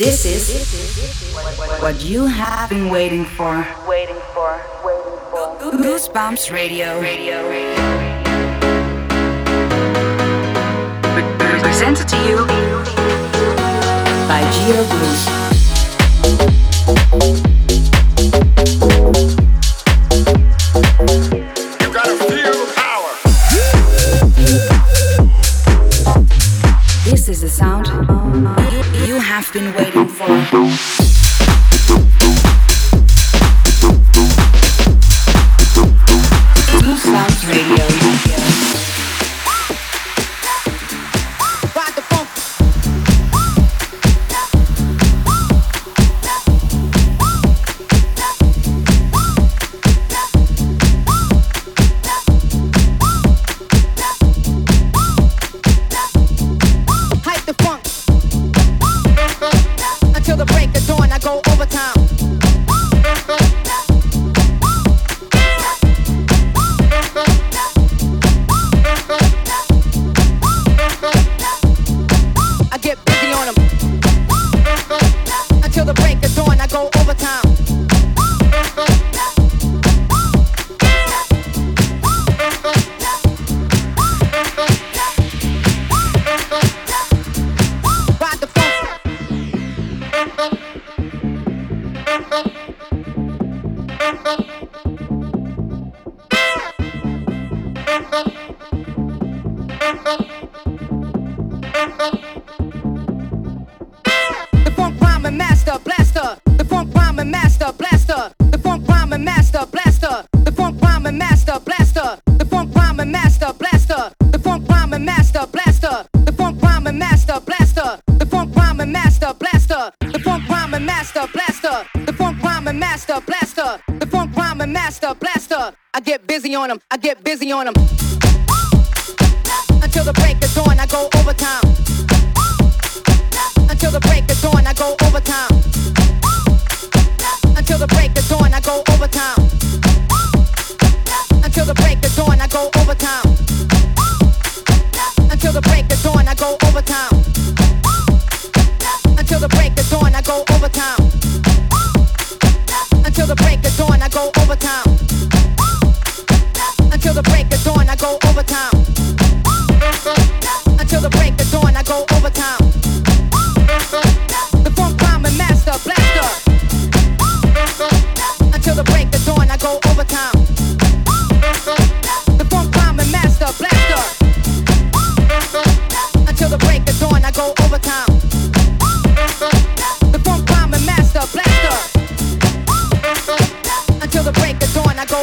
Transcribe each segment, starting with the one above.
This is what you have been waiting for. Waiting for. Waiting for. Goosebumps Radio. Radio. Presented to you by Gio Goose. is the sound have been waiting for. Go overtime until the break of dawn. I go overtime. Until the break of dawn, I go overtime. The funk rhyming master blaster. Until the break of dawn, I go overtime.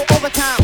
Go overtime.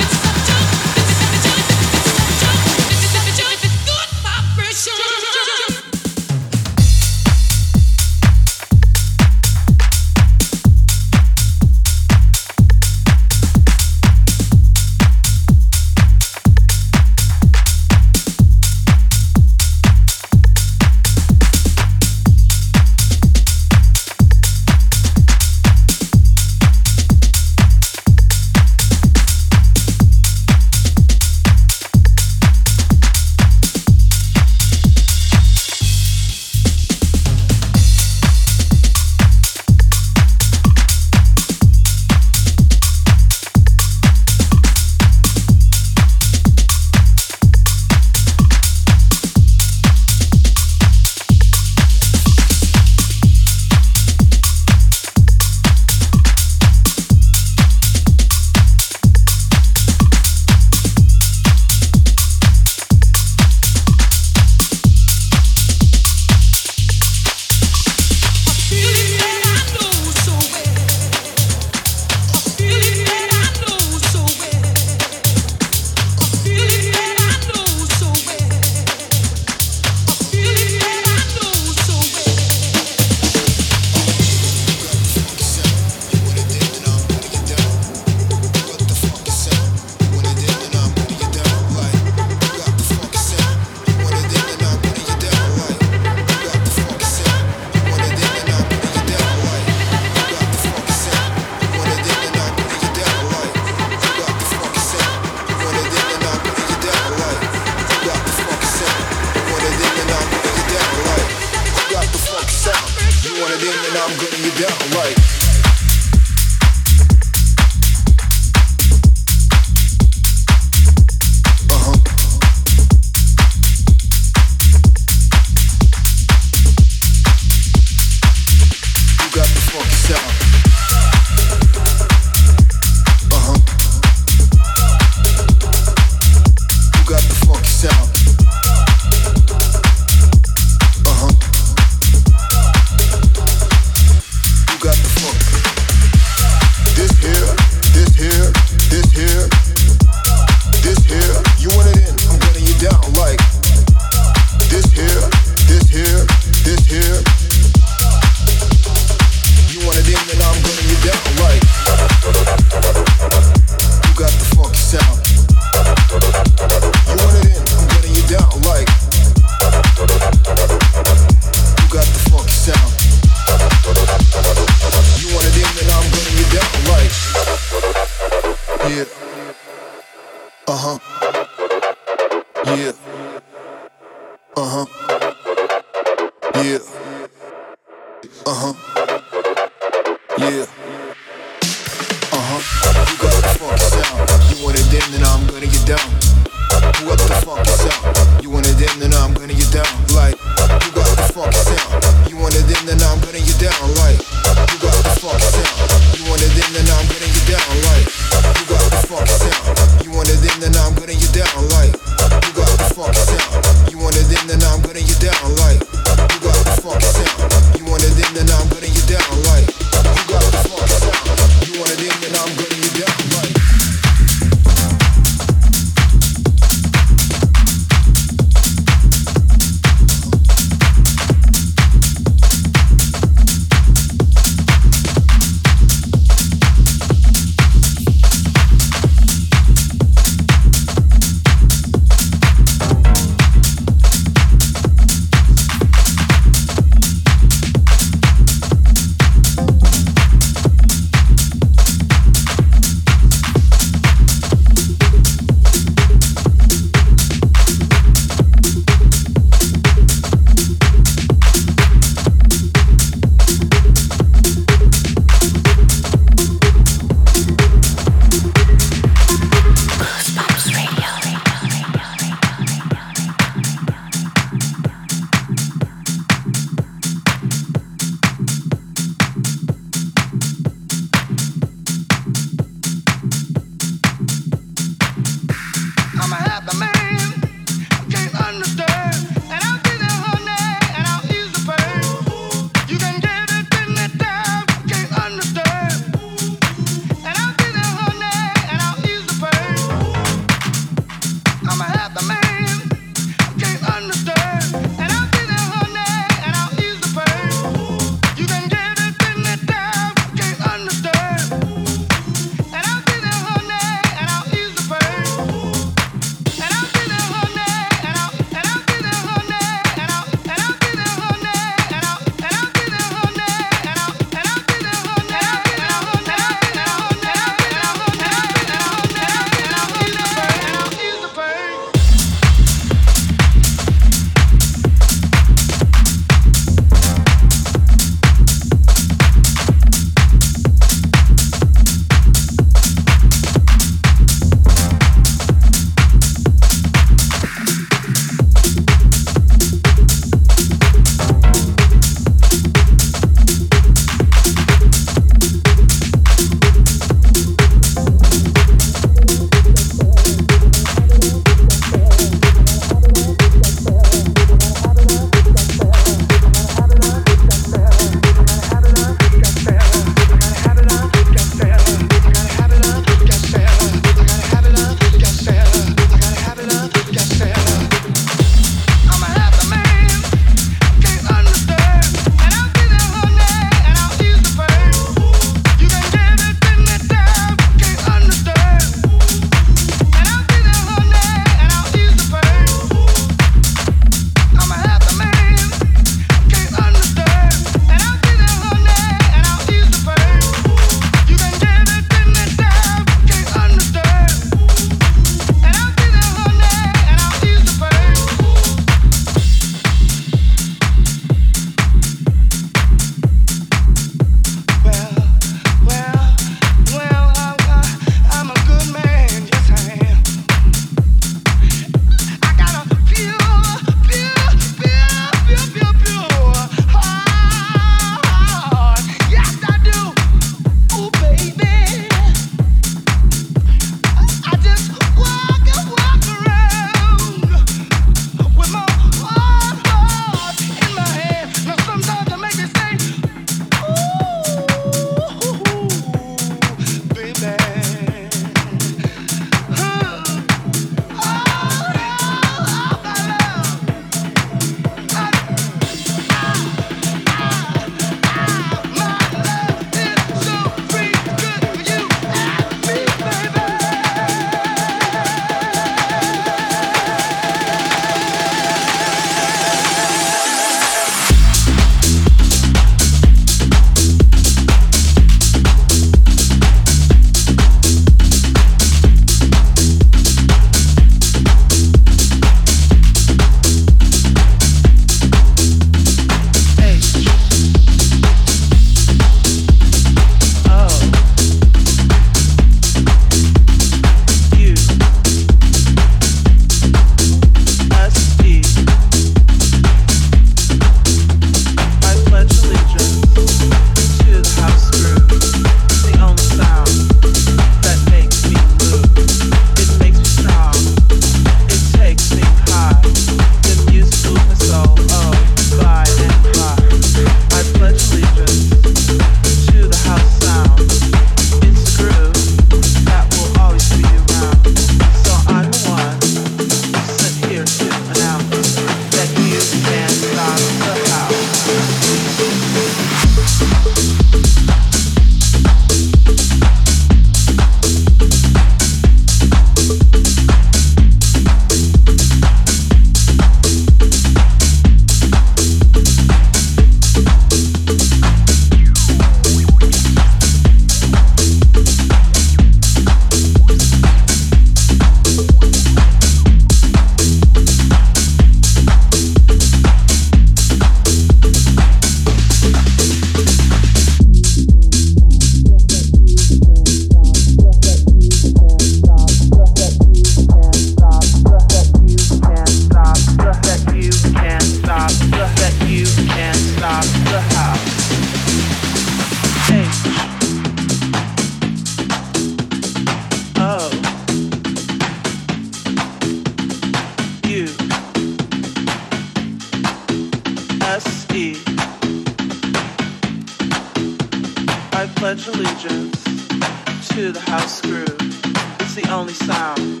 Only sound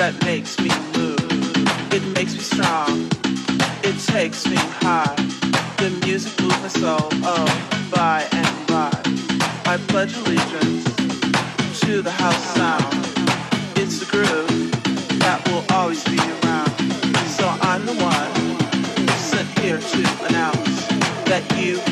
that makes me move. It makes me strong. It takes me high. The music moves my soul, oh, by and by. I pledge allegiance to the house sound. It's the groove that will always be around. So I'm the one sent here to announce that you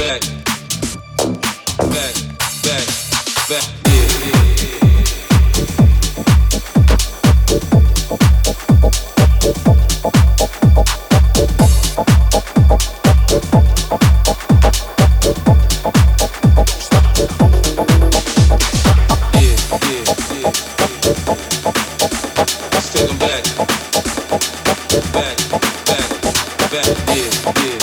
back, back, back, back, back, back, back, yeah, yeah.